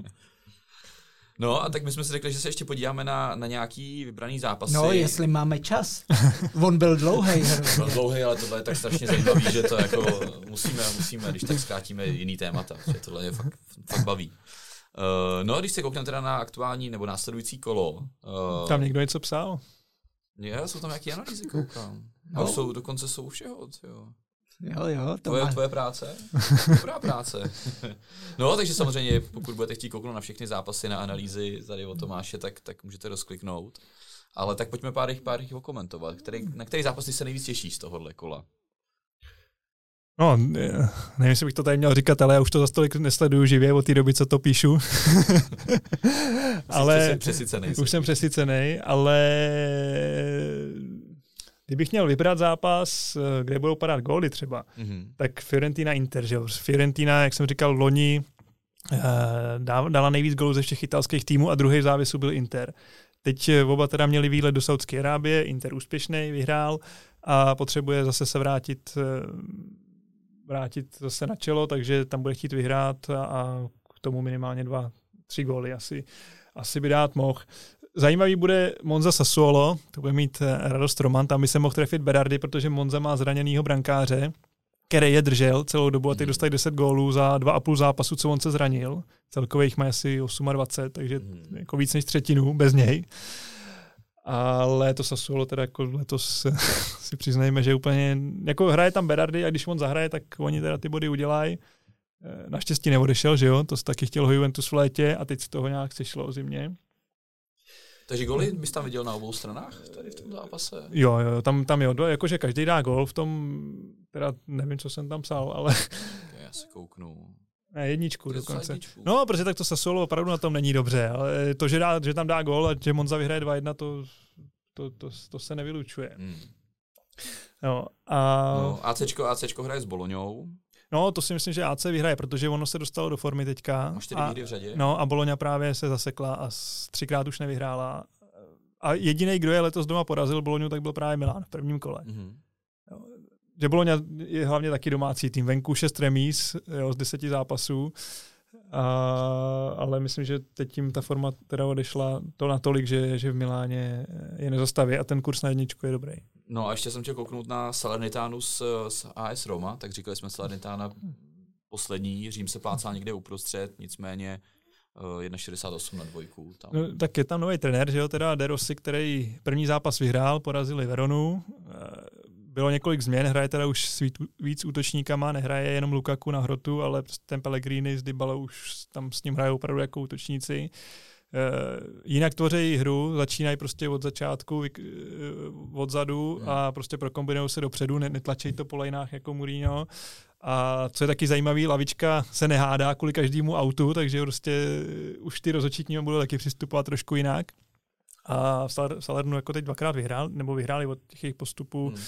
No a tak my jsme si řekli, že se ještě podíváme na, na nějaký vybraný zápasy. no, jestli máme čas. On byl dlouhý. Byl dlouhý, ale tohle je tak strašně zajímavý, že to jako musíme, musíme, když tak zkrátíme jiný témata, že tohle je fakt, fakt baví. Uh, no a když se koukneme teda na aktuální nebo následující kolo. Uh, Tam někdo něco psal? je, jsou tam nějaké analýzy, koukám. A No. jsou, dokonce jsou všeho, jo. Jo, jo, to tvoje, má... tvoje práce? Dobrá práce. no, takže samozřejmě, pokud budete chtít kouknout na všechny zápasy, na analýzy tady o Tomáše, tak, tak můžete rozkliknout. Ale tak pojďme pár jich, pár jich okomentovat. Který, na který zápasy se nejvíc těšíš z tohohle kola? No, nevím, jestli bych to tady měl říkat, ale já už to za stolik nesleduju živě od té doby, co to píšu. ale přesycený. Už jsem přesycený, ale kdybych měl vybrat zápas, kde budou padat góly třeba, mm-hmm. tak Fiorentina Inter, že jo? Fiorentina, jak jsem říkal, loni eh, dala nejvíc gólů ze všech italských týmů a druhý v závěsu byl Inter. Teď eh, oba teda měli výlet do Saudské Arábie, Inter úspěšný, vyhrál a potřebuje zase se vrátit eh, vrátit zase na čelo, takže tam bude chtít vyhrát a, a k tomu minimálně dva, tři góly asi, asi by dát mohl. Zajímavý bude Monza Sassuolo, to bude mít eh, radost Roman, tam by se mohl trefit Berardi, protože Monza má zraněnýho brankáře, který je držel celou dobu a teď hmm. dostali 10 gólů za dva a půl zápasu, co on se zranil. Celkově jich má asi 28, takže hmm. jako víc než třetinu bez něj. Ale to Sassuolo teda jako letos si přiznejme, že úplně, jako hraje tam Berardi a když on zahraje, tak oni teda ty body udělají. Eh, naštěstí neodešel, že jo, to taky chtěl Juventus v létě a teď z toho nějak sešlo o zimě. Takže goly bys tam viděl na obou stranách tady v tom zápase? Jo, jo, tam, tam jo, jakože každý dá gol v tom, teda nevím, co jsem tam psal, ale... Já se kouknu. Ne, jedničku dokonce. Jedničku. No, protože tak to Sassuolo opravdu na tom není dobře, ale to, že, dá, že tam dá gol a že Monza vyhraje 2-1, to, to, to, to, se nevylučuje. Hmm. No, a... no, ACčko, ACčko hraje s Boloňou. No, to si myslím, že AC vyhraje, protože ono se dostalo do formy teďka. Čtyři a, v řadě. No a Boloňa právě se zasekla a třikrát už nevyhrála. A jediný, kdo je letos doma porazil Boloňu, tak byl právě Milán v prvním kole. Mm-hmm. Že Bologna je hlavně taky domácí tým. Venku 6 remíz jo, z deseti zápasů. A, ale myslím, že teď tím ta forma teda odešla to natolik, že, že v Miláně je nezastaví a ten kurz na jedničku je dobrý. No a ještě jsem chtěl kouknout na Salernitánu z, z AS Roma, tak říkali jsme Salernitána poslední, Řím se plácá někde uprostřed, nicméně 1,68 na dvojku. Tam. No, tak je tam nový trenér, že jo, teda De Rossi, který první zápas vyhrál, porazili Veronu, bylo několik změn, hraje teda už s víc útočníkama, nehraje jenom Lukaku na hrotu, ale ten Pellegrini s Dybalou už tam s ním hrajou opravdu jako útočníci. Uh, jinak tvoří hru, začínají prostě od začátku, uh, od zadu hmm. a prostě prokombinují se dopředu, netlačí to po lejnách jako Mourinho. A co je taky zajímavý, lavička se nehádá kvůli každému autu, takže prostě už ty rozhodčí budou taky přistupovat trošku jinak. A v Salernu jako teď dvakrát vyhrál, nebo vyhráli od těch jejich postupů. Hmm.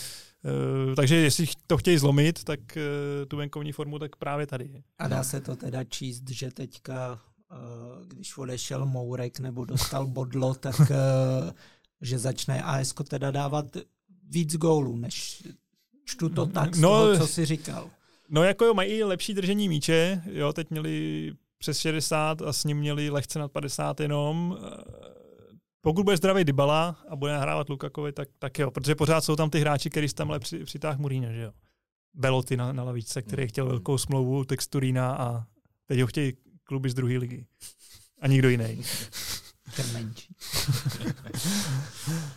Uh, takže jestli to chtějí zlomit, tak uh, tu venkovní formu, tak právě tady. A dá se to teda číst, že teďka, uh, když odešel Mourek nebo dostal bodlo, tak že začne AS teda dávat víc gólů, než čtu to tak z no, toho, co jsi říkal. No jako jo, mají lepší držení míče, jo, teď měli přes 60 a s ním měli lehce nad 50 jenom. Pokud bude zdravý Dybala a bude nahrávat Lukakovi, tak, tak jo, protože pořád jsou tam ty hráči, který tam ale při, přitáhl Mourinho, že jo. Beloty na, na lavičce, který hmm. chtěl velkou smlouvu, Texturína a teď ho chtějí kluby z druhé ligy. A nikdo jiný. Ten menší.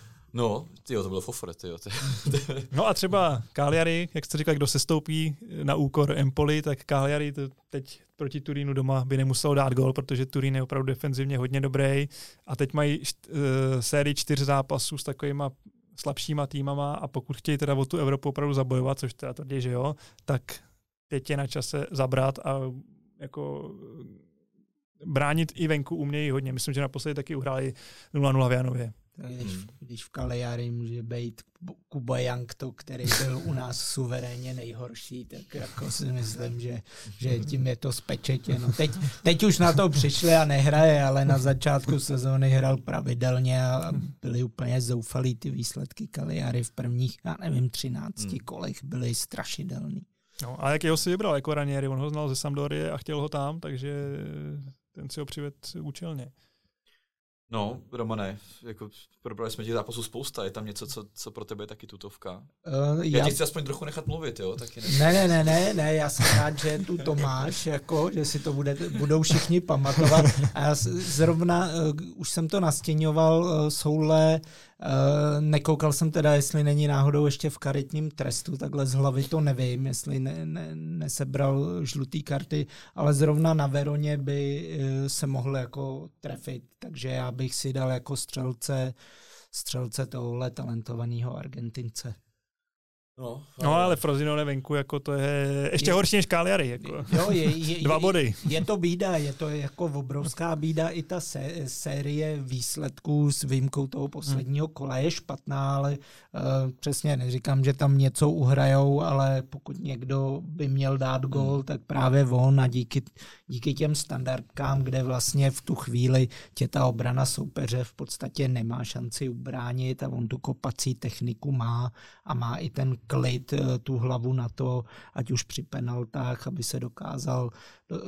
No, ty to bylo fofore, ty No a třeba Cagliari, jak jste říkal, kdo se stoupí na úkor Empoli, tak Cagliari to teď proti Turínu doma by nemusel dát gol, protože Turín je opravdu defenzivně hodně dobrý a teď mají št, uh, sérii čtyř zápasů s takovýma slabšíma týmama a pokud chtějí teda o tu Evropu opravdu zabojovat, což teda tvrdí, že jo, tak teď je na čase zabrat a jako bránit i venku umějí hodně. Myslím, že naposledy taky uhráli 0-0 v Janově. Když, hmm. když v Kalejári může být Kuba Jankto, který byl u nás suverénně nejhorší, tak jako si myslím, že, že tím je to spečetěno. Teď, teď už na to přišli a nehraje, ale na začátku sezóny hrál pravidelně a byly úplně zoufalý ty výsledky Kalejári v prvních, já nevím, 13 hmm. kolech byly strašidelný. No, a jak jeho si vybral jako Ranieri, on ho znal ze Sampdorie a chtěl ho tam, takže ten si ho přived účelně. No, Romane, jako probrali jsme těch zápasů spousta, je tam něco, co, co pro tebe je taky tutovka? Uh, já, já tě chci aspoň trochu nechat mluvit, jo? Taky ne, ne, ne, ne, ne, já jsem rád, že tu to máš, jako, že si to bude, budou všichni pamatovat. A já zrovna, uh, už jsem to nastěňoval, uh, souhle Uh, nekoukal jsem teda, jestli není náhodou ještě v karetním trestu, takhle z hlavy to nevím, jestli ne, ne, nesebral žlutý karty, ale zrovna na Veroně by uh, se mohl jako trefit, takže já bych si dal jako střelce, střelce tohohle talentovaného Argentince. No, no ale Frozinone venku, jako to je ještě je, horší než Cagliari. Jako. Jo, je, je, Dva body. Je, je to bída, je to jako obrovská bída. I ta sé, série výsledků s výjimkou toho posledního kola je špatná, ale uh, přesně neříkám, že tam něco uhrajou, ale pokud někdo by měl dát gol, hmm. tak právě on a díky, díky těm standardkám, kde vlastně v tu chvíli tě ta obrana soupeře v podstatě nemá šanci ubránit a on tu kopací techniku má a má i ten klid, eh, tu hlavu na to, ať už při penaltách, aby se dokázal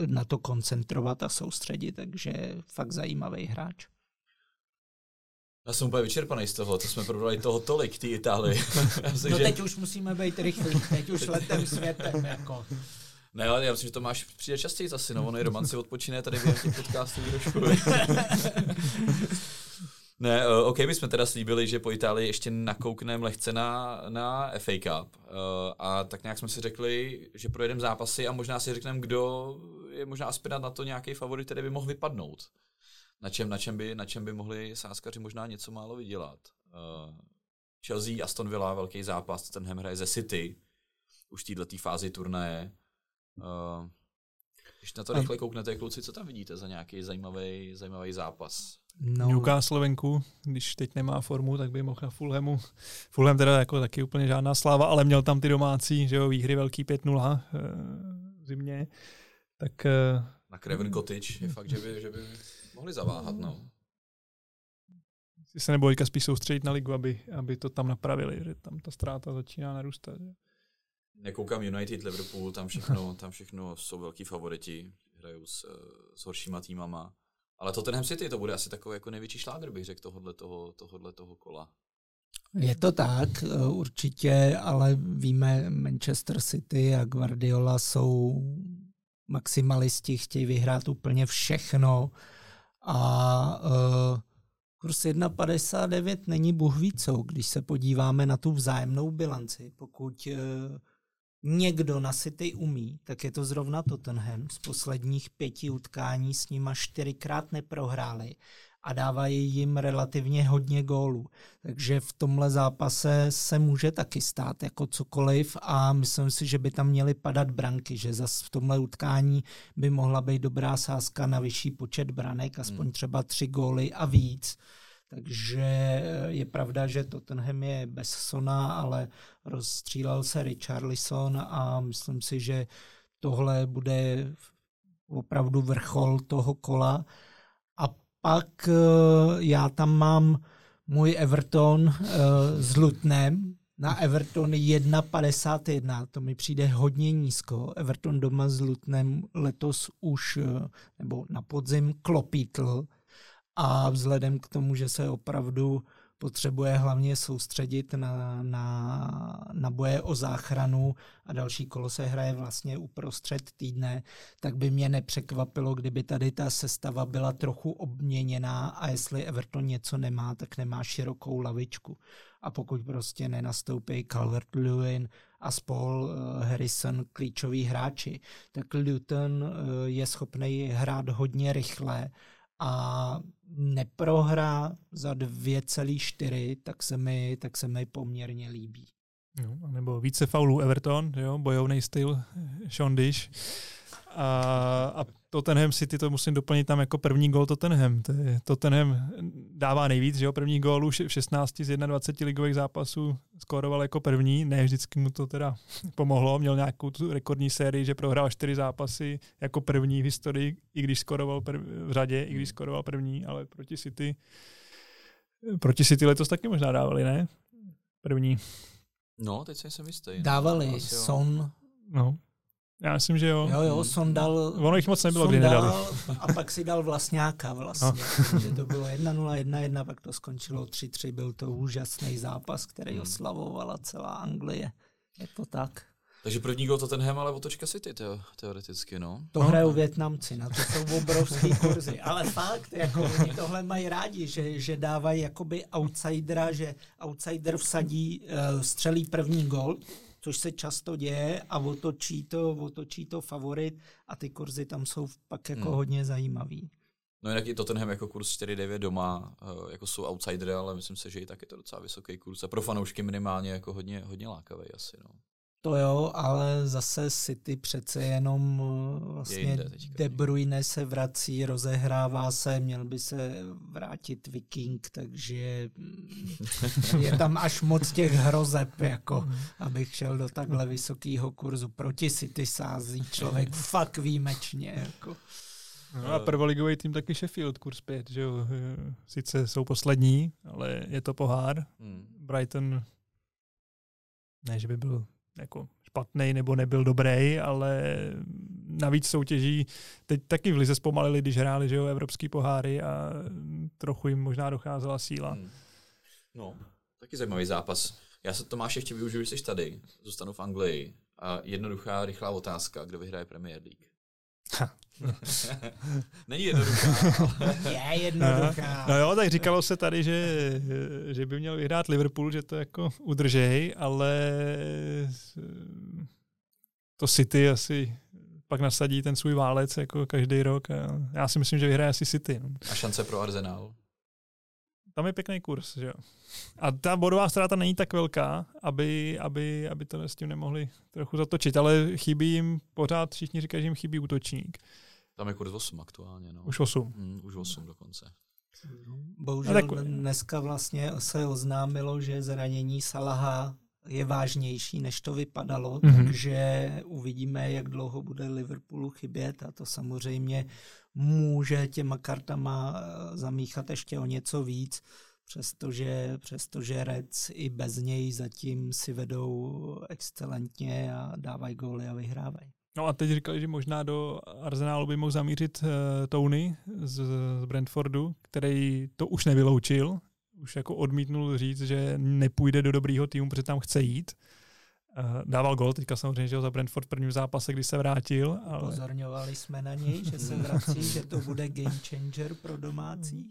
na to koncentrovat a soustředit, takže fakt zajímavý hráč. Já jsem úplně vyčerpaný z toho, to jsme probrali toho tolik, ty Itálii. no že... teď už musíme být rychlí, teď už letem světem, jako. Ne, ale já myslím, že to máš přijde častěji zase, no, on je roman si odpočíne tady v těch podcastů trošku. Ne, uh, OK, my jsme teda slíbili, že po Itálii ještě nakoukneme lehce na, na FA Cup uh, a tak nějak jsme si řekli, že projedeme zápasy a možná si řekneme, kdo je možná aspirant na to nějaký favorit, který by mohl vypadnout. Na čem, na čem, by, na čem by mohli sáskaři možná něco málo vydělat. Uh, Chelsea, Aston Villa, velký zápas, ten hraje ze City, už v této fázi turnaje. Uh, když na to rychle kouknete, kluci, co tam vidíte za nějaký zajímavý, zajímavý zápas? No. Newcastle venku, když teď nemá formu, tak by mohl na Fulhamu. Fulham teda jako taky úplně žádná sláva, ale měl tam ty domácí, že jo, výhry velký 5-0 e, v zimě. Tak, e, na Craven Cottage je fakt, že by, že by mohli zaváhat, no. Si se nebo spíš soustředit na ligu, aby, aby to tam napravili, že tam ta ztráta začíná narůstat. Že? Nekoukám United, Liverpool, tam všechno, tam všechno jsou velký favoriti, hrajou s, s horšíma týmama. Ale Tottenham City to bude asi takový jako největší šláger, bych řekl, tohohle toho, tohohle toho kola. Je to tak, eh, určitě, ale víme, Manchester City a Guardiola jsou maximalisti, chtějí vyhrát úplně všechno a uh, kurz 1,59 není bůh ví co, když se podíváme na tu vzájemnou bilanci. Pokud uh, někdo na City umí, tak je to zrovna Tottenham. Z posledních pěti utkání s nima čtyřikrát neprohráli a dávají jim relativně hodně gólů. Takže v tomhle zápase se může taky stát jako cokoliv a myslím si, že by tam měly padat branky, že zase v tomhle utkání by mohla být dobrá sázka na vyšší počet branek, aspoň hmm. třeba tři góly a víc. Takže eh, je pravda, že Tottenham je bez Sona, ale rozstřílel se Richarlison a myslím si, že tohle bude opravdu vrchol toho kola. A pak eh, já tam mám můj Everton eh, s Lutnem, na Everton 1,51, to mi přijde hodně nízko. Everton doma s Lutnem letos už, nebo na podzim klopítl, a vzhledem k tomu, že se opravdu potřebuje hlavně soustředit na, na, na boje o záchranu a další kolo se hraje vlastně uprostřed týdne, tak by mě nepřekvapilo, kdyby tady ta sestava byla trochu obměněná a jestli Everton něco nemá, tak nemá širokou lavičku. A pokud prostě nenastoupí Calvert-Lewin a spol uh, Harrison klíčoví hráči, tak Luton uh, je schopný hrát hodně rychle a neprohra za 2,4, tak se mi, tak se mi poměrně líbí. No, nebo více faulů Everton, jo, bojovný styl Sean Dish. A, a Tottenham City to musím doplnit tam jako první gol Tottenham. To je, Tottenham dává nejvíc, že jo, první gólů v 16 z 21 ligových zápasů skoroval jako první, ne vždycky mu to teda pomohlo, měl nějakou tu rekordní sérii, že prohrál čtyři zápasy jako první v historii, i když skoroval prv, v řadě, i když skoroval první, ale proti City proti City letos taky možná dávali, ne? První. No, teď jsem jistý. Dávali Son, no. Já myslím, že jo. Jo, jo, Son dal... Ono jich moc nebylo, kdy nedali. A pak si dal vlastňáka vlastně. No. že to bylo 1-0, 1-1, pak to skončilo 3-3. Byl to úžasný zápas, který hmm. oslavovala celá Anglie. Je to tak. Takže první gol Tottenham, ale otočka City teo, teoreticky, no. To hrajou Větnamci, na to jsou obrovský kurzy. Ale fakt, jako oni tohle mají rádi, že, že dávají jakoby outsidera, že outsider vsadí, uh, střelí první gol, což se často děje a otočí to, otočí to favorit a ty kurzy tam jsou pak jako hmm. hodně zajímavý. No jinak i Tottenham jako kurz 4-9 doma, eh, jako jsou outsidery, ale myslím si, že i tak je to docela vysoký kurz. A pro fanoušky minimálně jako hodně, hodně lákavý asi. No. To jo, ale zase City přece jenom eh, vlastně De Bruyne se vrací, rozehrává se, měl by se vrátit Viking, takže mm, je tam až moc těch hrozeb, jako abych šel do takhle vysokého kurzu. Proti City sází člověk fakt výjimečně. Jako. No a prvoligový tým taky Sheffield, kurz 5, že jo. Sice jsou poslední, ale je to pohár. Hmm. Brighton, ne, že by byl jako špatný nebo nebyl dobrý, ale navíc soutěží, teď taky v Lize zpomalili, když hráli že jo, evropský poháry a trochu jim možná docházela síla. Hmm. No, taky zajímavý zápas. Já se Tomáš ještě využiju, že jsi tady, zůstanu v Anglii. A jednoduchá, rychlá otázka, kdo vyhraje Premier League? Není jednoduchá. Ale... Je jednoduchá. No, no jo, tak říkalo se tady, že, že by měl vyhrát Liverpool, že to jako udržej, ale to City asi pak nasadí ten svůj válec jako každý rok. A já si myslím, že vyhraje asi City. No. A šance pro Arsenal? Tam je pěkný kurz, že jo. A ta bodová ztráta není tak velká, aby, aby, aby to s tím nemohli trochu zatočit, ale chybí jim, pořád všichni říkají, že jim chybí útočník. Tam je kurz 8 aktuálně. No. Už 8. Mm, už 8 dokonce. Bohužel no, tak... dneska vlastně se oznámilo, že zranění Salaha je vážnější, než to vypadalo, mm-hmm. takže uvidíme, jak dlouho bude Liverpoolu chybět a to samozřejmě může těma kartama eh, zamíchat ještě o něco víc, přestože, přestože Reds i bez něj zatím si vedou excelentně a dávají góly a vyhrávají. No a teď říkali, že možná do Arsenálu by mohl zamířit uh, Tony z, z Brentfordu, který to už nevyloučil, už jako odmítnul říct, že nepůjde do dobrýho týmu, protože tam chce jít. Uh, dával gol, teďka samozřejmě, že ho za Brentford v prvním zápase, kdy se vrátil. Ale... Pozorňovali jsme na něj, že se vrací, že to bude game changer pro domácí.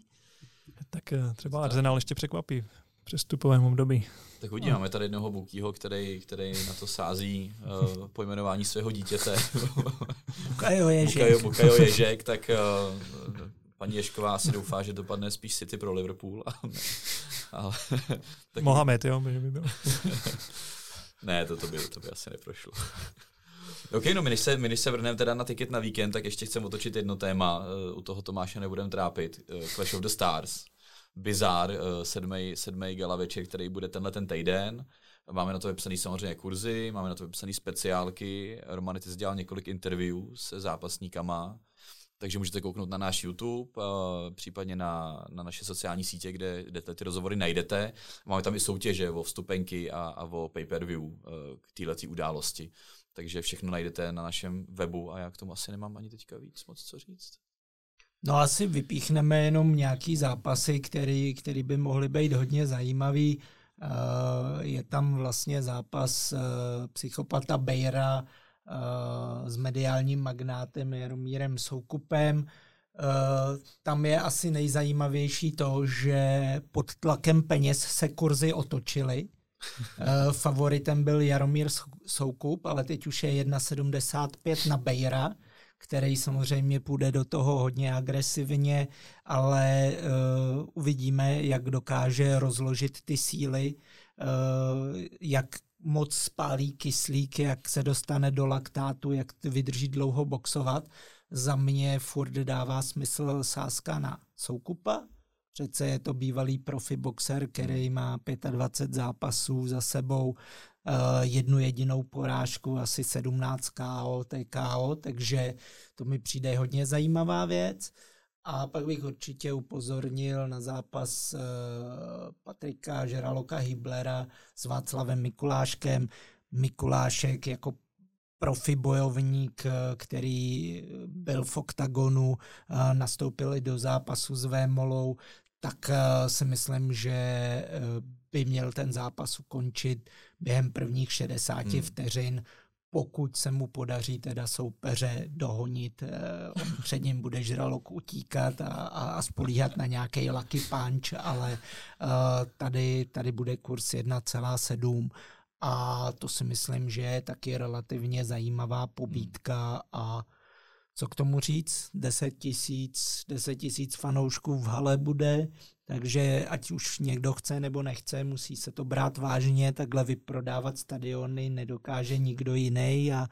Tak uh, třeba Arsenal ještě překvapí přestupovém období. Tak uvidíme, máme tady jednoho Bukýho, který, který na to sází uh, pojmenování svého dítěte. Bukajo Ježek. Bukajo, Bukajo Ježek, tak uh, paní Ješková asi doufá, že dopadne spíš City pro Liverpool. Ale, tak Mohamed, jo, by byl. Ne, to, to, by, to by asi neprošlo. OK, no my než se, my než se vrhneme teda na tiket na víkend, tak ještě chcem otočit jedno téma. Uh, u toho Tomáše nebudeme trápit. Uh, Clash of the Stars. Bizar, uh, sedmý, sedmý gala večer, který bude tenhle ten týden. Máme na to vypsaný samozřejmě kurzy, máme na to vypsaný speciálky. Romanitis dělal několik interview se zápasníkama, takže můžete kouknout na náš YouTube, uh, případně na, na naše sociální sítě, kde, kde ty rozhovory najdete. Máme tam i soutěže o vstupenky a, a o pay-per-view uh, k této události. Takže všechno najdete na našem webu a já k tomu asi nemám ani teďka víc moc co říct. No asi vypíchneme jenom nějaký zápasy, který, který by mohly být hodně zajímavý. Uh, je tam vlastně zápas psychopata Bejra s mediálním magnátem Jaromírem Soukupem. Tam je asi nejzajímavější to, že pod tlakem peněz se kurzy otočily. Favoritem byl Jaromír Soukup, ale teď už je 1,75 na Bejra který samozřejmě půjde do toho hodně agresivně, ale uh, uvidíme, jak dokáže rozložit ty síly, jak moc spálí kyslík, jak se dostane do laktátu, jak vydrží dlouho boxovat. Za mě furt dává smysl sázka na soukupa, Přece je to bývalý profi boxer, který má 25 zápasů za sebou, Eh, jednu jedinou porážku, asi 17 KO, TKO, takže to mi přijde hodně zajímavá věc. A pak bych určitě upozornil na zápas uh, Patrika Žeraloka Hiblera s Václavem Mikuláškem. Mikulášek jako profi bojovník, eh, který byl v oktagonu, nastoupil i do zápasu s Vémolou, tak si myslím, že by měl ten zápas ukončit během prvních 60 hmm. vteřin. Pokud se mu podaří teda soupeře dohonit, eh, on před ním bude žralok utíkat a, a, a spolíhat na nějaký lucky punch, ale uh, tady, tady bude kurz 1,7 a to si myslím, že je taky relativně zajímavá pobídka a co k tomu říct, 10 tisíc, 10 tisíc fanoušků v hale bude, takže ať už někdo chce nebo nechce, musí se to brát vážně, takhle vyprodávat stadiony nedokáže nikdo jiný a,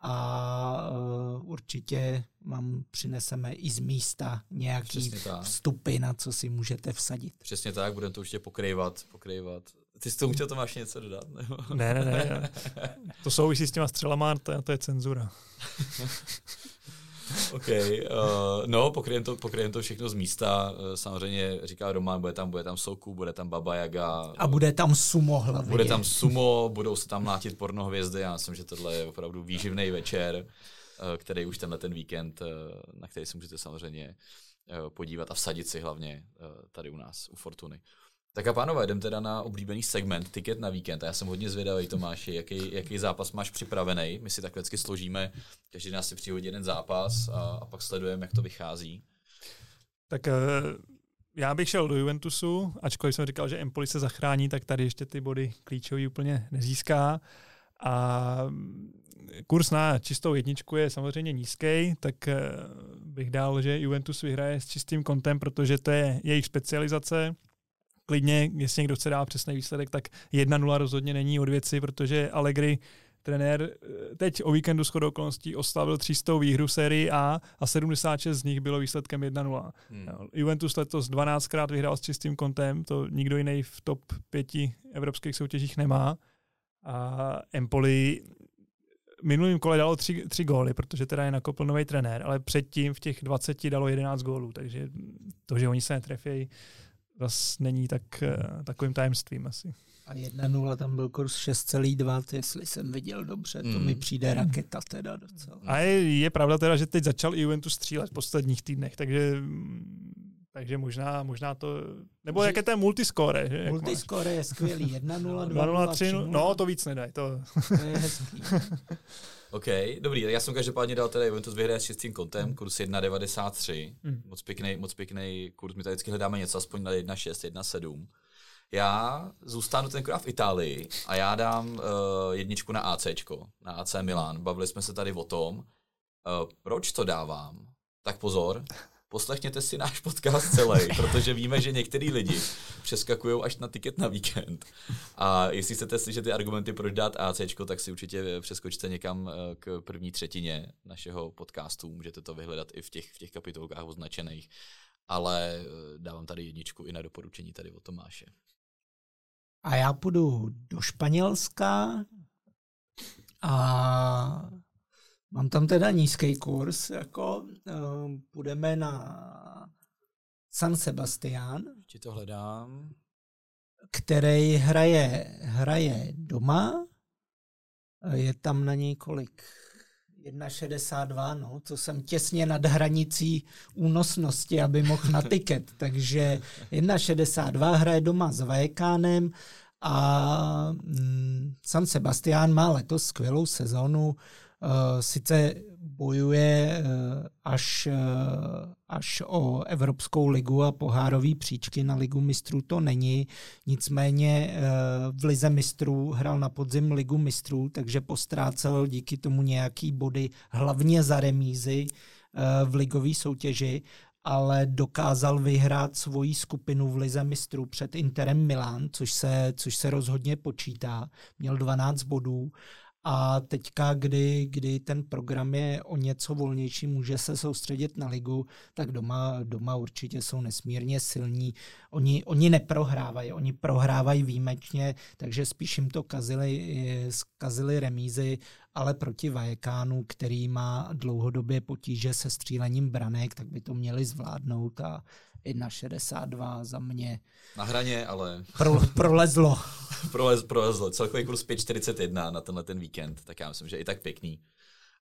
a uh, určitě vám přineseme i z místa nějaký vstupy, na co si můžete vsadit. Přesně tak, budeme to určitě pokrývat, pokrývat. Ty jsi tomu chtěl Tomáš něco dodat? Nebo? Ne, ne, ne. To souvisí s těma střelama, to, to je cenzura. OK, uh, no, pokryjem to, pokryjem to všechno z místa. Uh, samozřejmě říká Roman, bude tam, bude tam Soku, bude tam Baba Yaga. A bude tam sumo hlavně. Bude tam sumo, budou se tam mlátit pornohvězdy. Já myslím, že tohle je opravdu výživný večer, uh, který už tenhle ten víkend, na který se můžete samozřejmě podívat a vsadit si hlavně tady u nás, u Fortuny. Tak a pánové, jdem teda na oblíbený segment, tiket na víkend. A já jsem hodně zvědavý, Tomáši, jaký, jaký zápas máš připravený. My si tak vždycky složíme, každý nás si přihodí jeden zápas a, a pak sledujeme, jak to vychází. Tak eh, já bych šel do Juventusu, ačkoliv jsem říkal, že Empoli se zachrání, tak tady ještě ty body klíčový úplně nezíská. A kurz na čistou jedničku je samozřejmě nízký, tak eh, bych dal, že Juventus vyhraje s čistým kontem, protože to je jejich specializace klidně, jestli někdo chce dát přesný výsledek, tak 1-0 rozhodně není od věci, protože Allegri trenér eh, teď o víkendu shodou okolností oslavil 300 výhru sérii A a 76 z nich bylo výsledkem 1-0. Hmm. Juventus letos 12krát vyhrál s čistým kontem, to nikdo jiný v top 5 evropských soutěžích nemá. A Empoli minulým kole dalo tři, tři góly, protože teda je nakopl nový trenér, ale předtím v těch 20 dalo 11 gólů, takže to, že oni se netrefí, zase není tak, eh, takovým tajemstvím asi. A 1-0 tam byl kurz 6,2, jestli jsem viděl dobře, to mm. mi přijde raketa teda docela. A je, je pravda teda, že teď začal i Juventus střílet v posledních týdnech, takže takže možná, možná to... Nebo že, jak je ten multiscore, že? Multiscore je skvělý. 1-0, 2-0, 3-0. No, to víc nedaj. To, to je hezký. OK, dobrý, já jsem každopádně dal teda Juventus vyhraje s čistým kontem, mm. kurz 1,93, mm. moc pěkný, moc pěkný kurz, my tady vždycky hledáme něco aspoň na 1,6, 1,7. Já zůstanu tenkrát v Itálii a já dám uh, jedničku na AC, na AC Milan. Bavili jsme se tady o tom, uh, proč to dávám. Tak pozor, poslechněte si náš podcast celý, protože víme, že některý lidi přeskakují až na tiket na víkend. A jestli chcete slyšet ty argumenty, proč dát AC, tak si určitě přeskočte někam eh, k první třetině našeho podcastu. Můžete to vyhledat i v těch, v těch kapitolkách označených. Ale eh, dávám tady jedničku i na doporučení tady od Tomáše. A já půjdu do Španělska a Mám tam teda nízký kurz, jako uh, půjdeme na San Sebastián. Ti to hledám. Který hraje, hraje doma. Je tam na něj kolik? 1,62, no, to jsem těsně nad hranicí únosnosti, aby mohl na tiket. Takže 1,62 hraje doma s Vajekánem a mm, San Sebastián má letos skvělou sezonu. Sice bojuje eh, až, eh, až o Evropskou ligu a pohárové příčky na ligu mistrů to není, nicméně v lize mistrů hrál na podzim ligu mistrů, takže postrácel díky tomu nějaký body, hlavně za remízy v ligové soutěži, ale dokázal vyhrát svoji skupinu v Lize mistrů před Interem Milan, což se, což se rozhodně počítá. Měl 12 bodů a teďka, kdy, kdy ten program je o něco volnější, může se soustředit na ligu, tak doma, doma určitě jsou nesmírně silní. Oni, oni neprohrávají, oni prohrávají výjimečně, takže spíš jim to kazili, kazili remízy, ale proti Vajekánu, který má dlouhodobě potíže se střílením branek, tak by to měli zvládnout a 1,62 za mě. Na hraně, ale... Pro, prolezlo. Prolez, prolezlo. Celkový kurz 5,41 na tenhle ten víkend, tak já myslím, že i tak pěkný.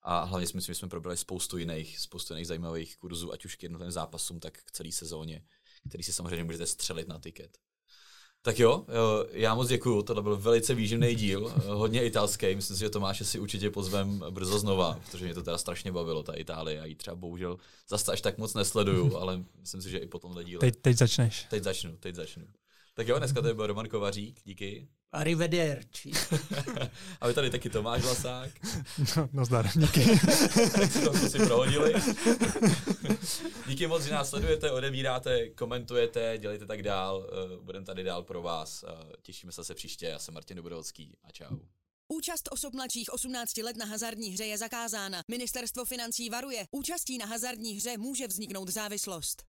A hlavně si myslím, že jsme probrali spoustu jiných, spoustu jiných zajímavých kurzů, ať už k jednotlivým zápasům, tak k celé sezóně, který si samozřejmě můžete střelit na tiket. Tak jo, já moc děkuju, tohle byl velice výživný díl, hodně italský, myslím si, že Tomáše si určitě pozvem brzo znova, protože mě to teda strašně bavilo, ta Itálie, já ji třeba bohužel zase až tak moc nesleduju, ale myslím si, že i po tomhle díle. Teď, teď začneš. Teď začnu, teď začnu. Tak jo, dneska to byl Roman Kovařík, díky. Arrivederci. A vy tady taky Tomáš Vlasák. No, no zdar, díky. tak si to si prohodili. díky moc, že nás sledujete, odebíráte, komentujete, dělejte tak dál. Eh, budeme tady dál pro vás. Těšíme se se příště. Já jsem Martin Dobrovodský a čau. Účast osob mladších 18 let na hazardní hře je zakázána. Ministerstvo financí varuje. Účastí na hazardní hře může vzniknout závislost.